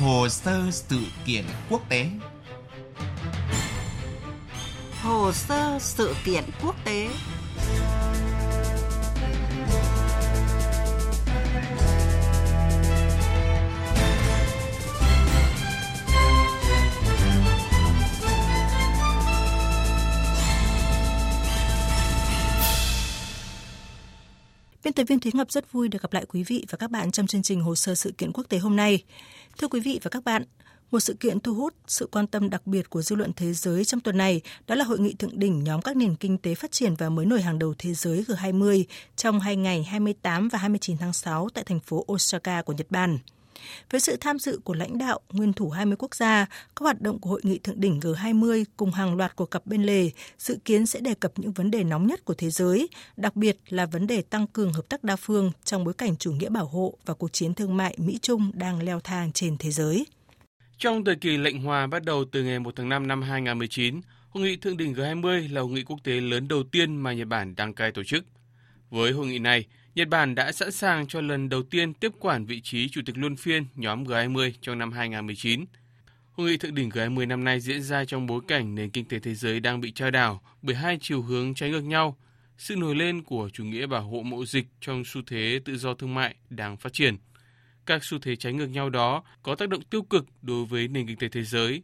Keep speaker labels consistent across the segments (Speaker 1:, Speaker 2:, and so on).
Speaker 1: Hồ sơ sự kiện quốc tế
Speaker 2: Hồ sơ sự kiện quốc tế
Speaker 3: Biên tập viên Thúy Ngọc rất vui được gặp lại quý vị và các bạn trong chương trình Hồ sơ sự kiện quốc tế hôm nay. Thưa quý vị và các bạn, một sự kiện thu hút sự quan tâm đặc biệt của dư luận thế giới trong tuần này đó là hội nghị thượng đỉnh nhóm các nền kinh tế phát triển và mới nổi hàng đầu thế giới G20 trong hai ngày 28 và 29 tháng 6 tại thành phố Osaka của Nhật Bản. Với sự tham dự của lãnh đạo nguyên thủ 20 quốc gia, các hoạt động của hội nghị thượng đỉnh G20 cùng hàng loạt cuộc gặp bên lề dự kiến sẽ đề cập những vấn đề nóng nhất của thế giới, đặc biệt là vấn đề tăng cường hợp tác đa phương trong bối cảnh chủ nghĩa bảo hộ và cuộc chiến thương mại Mỹ-Trung đang leo thang trên thế giới.
Speaker 4: Trong thời kỳ lệnh hòa bắt đầu từ ngày 1 tháng 5 năm 2019, Hội nghị thượng đỉnh G20 là hội nghị quốc tế lớn đầu tiên mà Nhật Bản đăng cai tổ chức. Với hội nghị này, Nhật Bản đã sẵn sàng cho lần đầu tiên tiếp quản vị trí chủ tịch luân phiên nhóm G20 trong năm 2019. Hội nghị thượng đỉnh G20 năm nay diễn ra trong bối cảnh nền kinh tế thế giới đang bị trao đảo bởi hai chiều hướng trái ngược nhau, sự nổi lên của chủ nghĩa bảo hộ mậu dịch trong xu thế tự do thương mại đang phát triển. Các xu thế trái ngược nhau đó có tác động tiêu cực đối với nền kinh tế thế giới.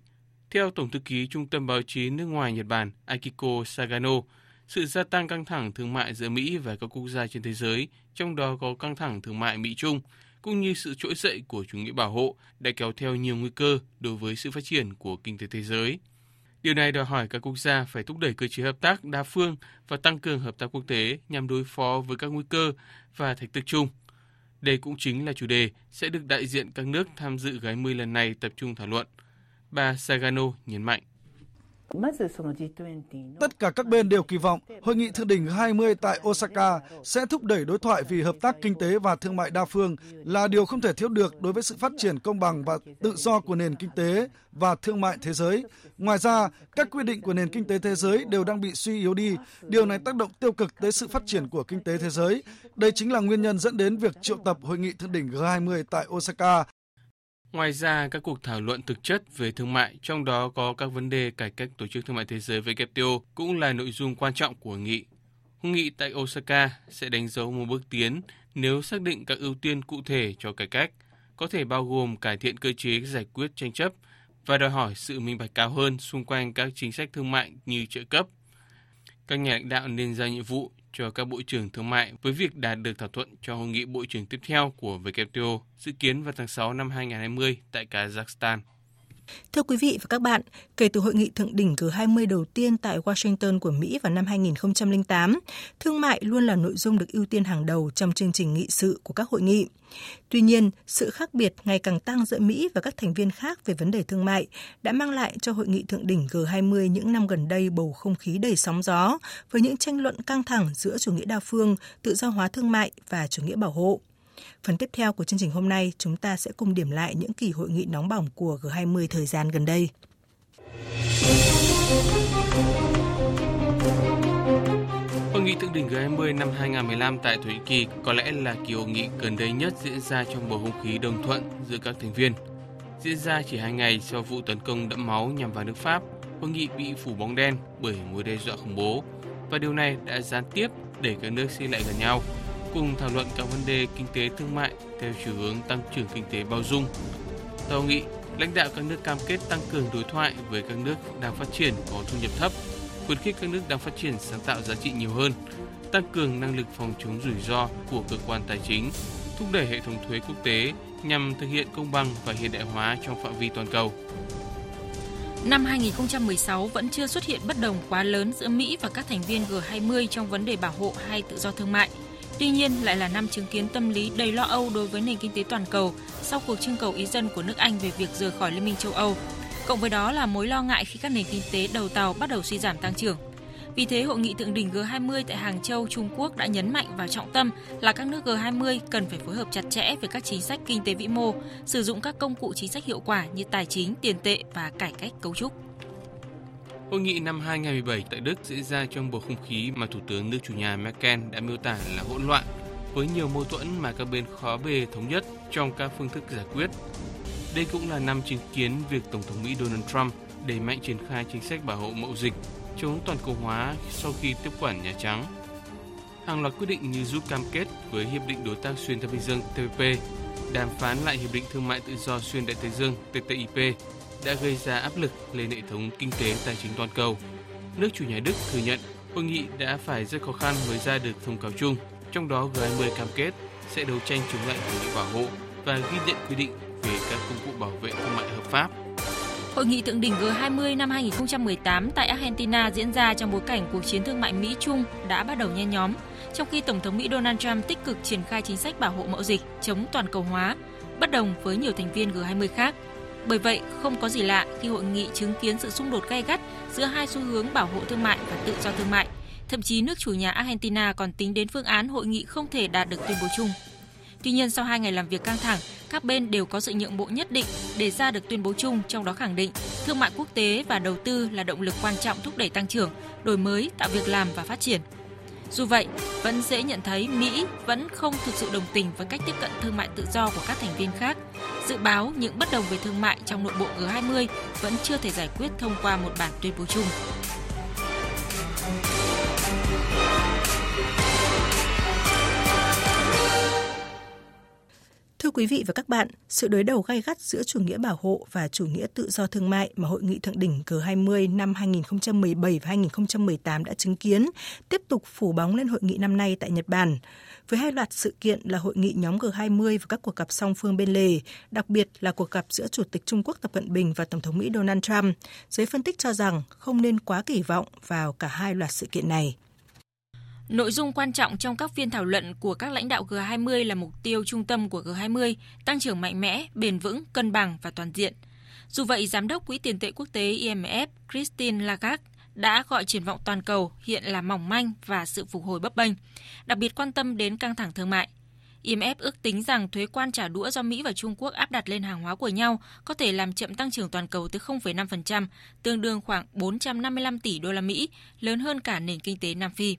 Speaker 4: Theo Tổng thư ký Trung tâm Báo chí nước ngoài Nhật Bản Akiko Sagano, sự gia tăng căng thẳng thương mại giữa Mỹ và các quốc gia trên thế giới, trong đó có căng thẳng thương mại Mỹ-Trung, cũng như sự trỗi dậy của chủ nghĩa bảo hộ đã kéo theo nhiều nguy cơ đối với sự phát triển của kinh tế thế giới. Điều này đòi hỏi các quốc gia phải thúc đẩy cơ chế hợp tác đa phương và tăng cường hợp tác quốc tế nhằm đối phó với các nguy cơ và thách thức chung. Đây cũng chính là chủ đề sẽ được đại diện các nước tham dự gái 10 lần này tập trung thảo luận. Bà Sagano nhấn mạnh.
Speaker 5: Tất cả các bên đều kỳ vọng hội nghị thượng đỉnh 20 tại Osaka sẽ thúc đẩy đối thoại vì hợp tác kinh tế và thương mại đa phương là điều không thể thiếu được đối với sự phát triển công bằng và tự do của nền kinh tế và thương mại thế giới. Ngoài ra, các quy định của nền kinh tế thế giới đều đang bị suy yếu đi. Điều này tác động tiêu cực tới sự phát triển của kinh tế thế giới. Đây chính là nguyên nhân dẫn đến việc triệu tập hội nghị thượng đỉnh G20 tại Osaka
Speaker 4: Ngoài ra, các cuộc thảo luận thực chất về thương mại, trong đó có các vấn đề cải cách Tổ chức Thương mại Thế giới WTO cũng là nội dung quan trọng của hội nghị. Hội nghị tại Osaka sẽ đánh dấu một bước tiến nếu xác định các ưu tiên cụ thể cho cải cách, có thể bao gồm cải thiện cơ chế giải quyết tranh chấp và đòi hỏi sự minh bạch cao hơn xung quanh các chính sách thương mại như trợ cấp. Các nhà lãnh đạo nên ra nhiệm vụ cho các bộ trưởng thương mại với việc đạt được thỏa thuận cho hội nghị bộ trưởng tiếp theo của WTO dự kiến vào tháng 6 năm 2020 tại Kazakhstan.
Speaker 3: Thưa quý vị và các bạn, kể từ hội nghị thượng đỉnh G20 đầu tiên tại Washington của Mỹ vào năm 2008, thương mại luôn là nội dung được ưu tiên hàng đầu trong chương trình nghị sự của các hội nghị. Tuy nhiên, sự khác biệt ngày càng tăng giữa Mỹ và các thành viên khác về vấn đề thương mại đã mang lại cho hội nghị thượng đỉnh G20 những năm gần đây bầu không khí đầy sóng gió với những tranh luận căng thẳng giữa chủ nghĩa đa phương, tự do hóa thương mại và chủ nghĩa bảo hộ. Phần tiếp theo của chương trình hôm nay, chúng ta sẽ cùng điểm lại những kỳ hội nghị nóng bỏng của G20 thời gian gần đây.
Speaker 4: Hội nghị thượng đỉnh G20 năm 2015 tại Thổ Nhĩ Kỳ có lẽ là kỳ hội nghị gần đây nhất diễn ra trong bầu không khí đồng thuận giữa các thành viên. Diễn ra chỉ hai ngày sau vụ tấn công đẫm máu nhằm vào nước Pháp, hội nghị bị phủ bóng đen bởi mối đe dọa khủng bố và điều này đã gián tiếp để các nước xích lại gần nhau cùng thảo luận các vấn đề kinh tế thương mại theo chiều hướng tăng trưởng kinh tế bao dung. Tại hội nghị, lãnh đạo các nước cam kết tăng cường đối thoại với các nước đang phát triển có thu nhập thấp, khuyến khích các nước đang phát triển sáng tạo giá trị nhiều hơn, tăng cường năng lực phòng chống rủi ro của cơ quan tài chính, thúc đẩy hệ thống thuế quốc tế nhằm thực hiện công bằng và hiện đại hóa trong phạm vi toàn cầu.
Speaker 6: Năm 2016 vẫn chưa xuất hiện bất đồng quá lớn giữa Mỹ và các thành viên G20 trong vấn đề bảo hộ hay tự do thương mại – Tuy nhiên, lại là năm chứng kiến tâm lý đầy lo âu đối với nền kinh tế toàn cầu sau cuộc trưng cầu ý dân của nước Anh về việc rời khỏi Liên minh châu Âu. Cộng với đó là mối lo ngại khi các nền kinh tế đầu tàu bắt đầu suy giảm tăng trưởng. Vì thế, hội nghị thượng đỉnh G20 tại Hàng Châu, Trung Quốc đã nhấn mạnh vào trọng tâm là các nước G20 cần phải phối hợp chặt chẽ về các chính sách kinh tế vĩ mô, sử dụng các công cụ chính sách hiệu quả như tài chính, tiền tệ và cải cách cấu trúc.
Speaker 4: Hội nghị năm 2017 tại Đức diễn ra trong bầu không khí mà Thủ tướng nước chủ nhà Merkel đã miêu tả là hỗn loạn, với nhiều mâu thuẫn mà các bên khó bề thống nhất trong các phương thức giải quyết. Đây cũng là năm chứng kiến việc Tổng thống Mỹ Donald Trump đẩy mạnh triển khai chính sách bảo hộ mậu dịch chống toàn cầu hóa sau khi tiếp quản Nhà Trắng. Hàng loạt quyết định như rút cam kết với Hiệp định Đối tác Xuyên Thái Bình Dương TPP, đàm phán lại Hiệp định Thương mại Tự do Xuyên Đại Tây Dương TTIP đã gây ra áp lực lên hệ thống kinh tế tài chính toàn cầu. Nước chủ nhà Đức thừa nhận hội nghị đã phải rất khó khăn mới ra được thông cáo chung, trong đó G20 cam kết sẽ đấu tranh chống lại chủ nghĩa bảo hộ và ghi nhận quy định về các công cụ bảo vệ thương mại hợp pháp.
Speaker 6: Hội nghị thượng đỉnh G20 năm 2018 tại Argentina diễn ra trong bối cảnh cuộc chiến thương mại Mỹ-Trung đã bắt đầu nhen nhóm, trong khi Tổng thống Mỹ Donald Trump tích cực triển khai chính sách bảo hộ mậu dịch chống toàn cầu hóa, bất đồng với nhiều thành viên G20 khác. Bởi vậy, không có gì lạ khi hội nghị chứng kiến sự xung đột gay gắt giữa hai xu hướng bảo hộ thương mại và tự do thương mại. Thậm chí nước chủ nhà Argentina còn tính đến phương án hội nghị không thể đạt được tuyên bố chung. Tuy nhiên, sau hai ngày làm việc căng thẳng, các bên đều có sự nhượng bộ nhất định để ra được tuyên bố chung, trong đó khẳng định thương mại quốc tế và đầu tư là động lực quan trọng thúc đẩy tăng trưởng, đổi mới, tạo việc làm và phát triển. Dù vậy, vẫn dễ nhận thấy Mỹ vẫn không thực sự đồng tình với cách tiếp cận thương mại tự do của các thành viên khác. Dự báo những bất đồng về thương mại trong nội bộ G20 vẫn chưa thể giải quyết thông qua một bản tuyên bố chung.
Speaker 3: Quý vị và các bạn, sự đối đầu gay gắt giữa chủ nghĩa bảo hộ và chủ nghĩa tự do thương mại mà Hội nghị Thượng đỉnh G20 năm 2017 và 2018 đã chứng kiến tiếp tục phủ bóng lên hội nghị năm nay tại Nhật Bản. Với hai loạt sự kiện là hội nghị nhóm G20 và các cuộc gặp song phương bên lề, đặc biệt là cuộc gặp giữa Chủ tịch Trung Quốc Tập Cận Bình và Tổng thống Mỹ Donald Trump, giới phân tích cho rằng không nên quá kỳ vọng vào cả hai loạt sự kiện này.
Speaker 6: Nội dung quan trọng trong các phiên thảo luận của các lãnh đạo G20 là mục tiêu trung tâm của G20, tăng trưởng mạnh mẽ, bền vững, cân bằng và toàn diện. Dù vậy, Giám đốc Quỹ tiền tệ quốc tế IMF Christine Lagarde đã gọi triển vọng toàn cầu hiện là mỏng manh và sự phục hồi bấp bênh, đặc biệt quan tâm đến căng thẳng thương mại. IMF ước tính rằng thuế quan trả đũa do Mỹ và Trung Quốc áp đặt lên hàng hóa của nhau có thể làm chậm tăng trưởng toàn cầu tới 0,5%, tương đương khoảng 455 tỷ đô la Mỹ, lớn hơn cả nền kinh tế Nam Phi.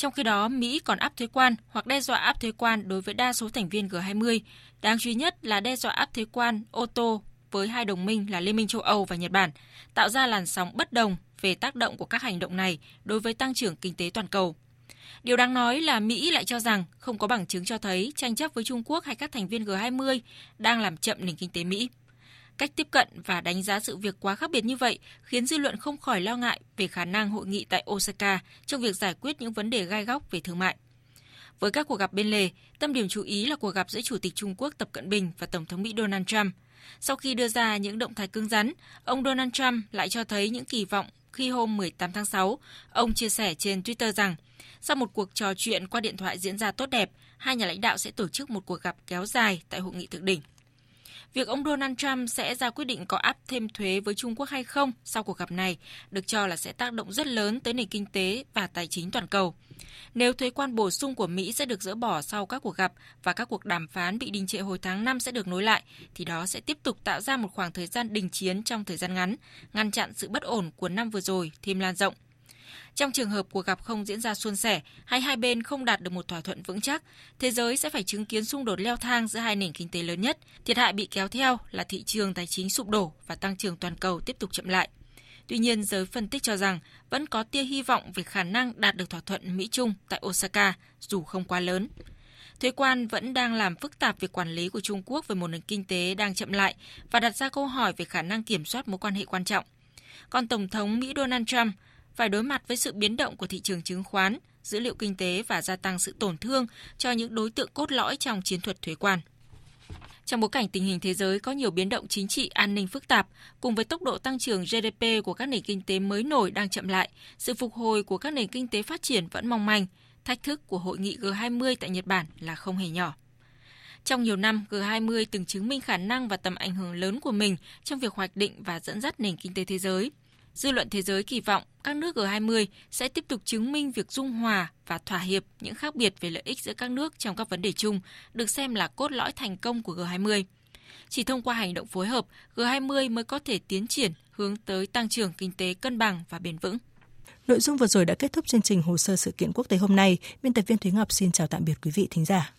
Speaker 6: Trong khi đó, Mỹ còn áp thuế quan hoặc đe dọa áp thuế quan đối với đa số thành viên G20. Đáng chú ý nhất là đe dọa áp thuế quan ô tô với hai đồng minh là Liên minh châu Âu và Nhật Bản, tạo ra làn sóng bất đồng về tác động của các hành động này đối với tăng trưởng kinh tế toàn cầu. Điều đáng nói là Mỹ lại cho rằng không có bằng chứng cho thấy tranh chấp với Trung Quốc hay các thành viên G20 đang làm chậm nền kinh tế Mỹ. Cách tiếp cận và đánh giá sự việc quá khác biệt như vậy khiến dư luận không khỏi lo ngại về khả năng hội nghị tại Osaka trong việc giải quyết những vấn đề gai góc về thương mại. Với các cuộc gặp bên lề, tâm điểm chú ý là cuộc gặp giữa Chủ tịch Trung Quốc Tập Cận Bình và Tổng thống Mỹ Donald Trump. Sau khi đưa ra những động thái cứng rắn, ông Donald Trump lại cho thấy những kỳ vọng khi hôm 18 tháng 6, ông chia sẻ trên Twitter rằng sau một cuộc trò chuyện qua điện thoại diễn ra tốt đẹp, hai nhà lãnh đạo sẽ tổ chức một cuộc gặp kéo dài tại hội nghị thượng đỉnh việc ông Donald Trump sẽ ra quyết định có áp thêm thuế với Trung Quốc hay không sau cuộc gặp này được cho là sẽ tác động rất lớn tới nền kinh tế và tài chính toàn cầu. Nếu thuế quan bổ sung của Mỹ sẽ được dỡ bỏ sau các cuộc gặp và các cuộc đàm phán bị đình trệ hồi tháng 5 sẽ được nối lại, thì đó sẽ tiếp tục tạo ra một khoảng thời gian đình chiến trong thời gian ngắn, ngăn chặn sự bất ổn của năm vừa rồi thêm lan rộng. Trong trường hợp cuộc gặp không diễn ra suôn sẻ hay hai bên không đạt được một thỏa thuận vững chắc, thế giới sẽ phải chứng kiến xung đột leo thang giữa hai nền kinh tế lớn nhất. Thiệt hại bị kéo theo là thị trường tài chính sụp đổ và tăng trưởng toàn cầu tiếp tục chậm lại. Tuy nhiên, giới phân tích cho rằng vẫn có tia hy vọng về khả năng đạt được thỏa thuận Mỹ-Trung tại Osaka, dù không quá lớn. Thuế quan vẫn đang làm phức tạp việc quản lý của Trung Quốc về một nền kinh tế đang chậm lại và đặt ra câu hỏi về khả năng kiểm soát mối quan hệ quan trọng. Còn Tổng thống Mỹ Donald Trump phải đối mặt với sự biến động của thị trường chứng khoán, dữ liệu kinh tế và gia tăng sự tổn thương cho những đối tượng cốt lõi trong chiến thuật thuế quan. Trong bối cảnh tình hình thế giới có nhiều biến động chính trị an ninh phức tạp, cùng với tốc độ tăng trưởng GDP của các nền kinh tế mới nổi đang chậm lại, sự phục hồi của các nền kinh tế phát triển vẫn mong manh, thách thức của hội nghị G20 tại Nhật Bản là không hề nhỏ. Trong nhiều năm, G20 từng chứng minh khả năng và tầm ảnh hưởng lớn của mình trong việc hoạch định và dẫn dắt nền kinh tế thế giới. Dư luận thế giới kỳ vọng các nước G20 sẽ tiếp tục chứng minh việc dung hòa và thỏa hiệp những khác biệt về lợi ích giữa các nước trong các vấn đề chung, được xem là cốt lõi thành công của G20. Chỉ thông qua hành động phối hợp, G20 mới có thể tiến triển hướng tới tăng trưởng kinh tế cân bằng và bền vững.
Speaker 3: Nội dung vừa rồi đã kết thúc chương trình hồ sơ sự kiện quốc tế hôm nay. Biên tập viên Thúy Ngọc xin chào tạm biệt quý vị thính giả.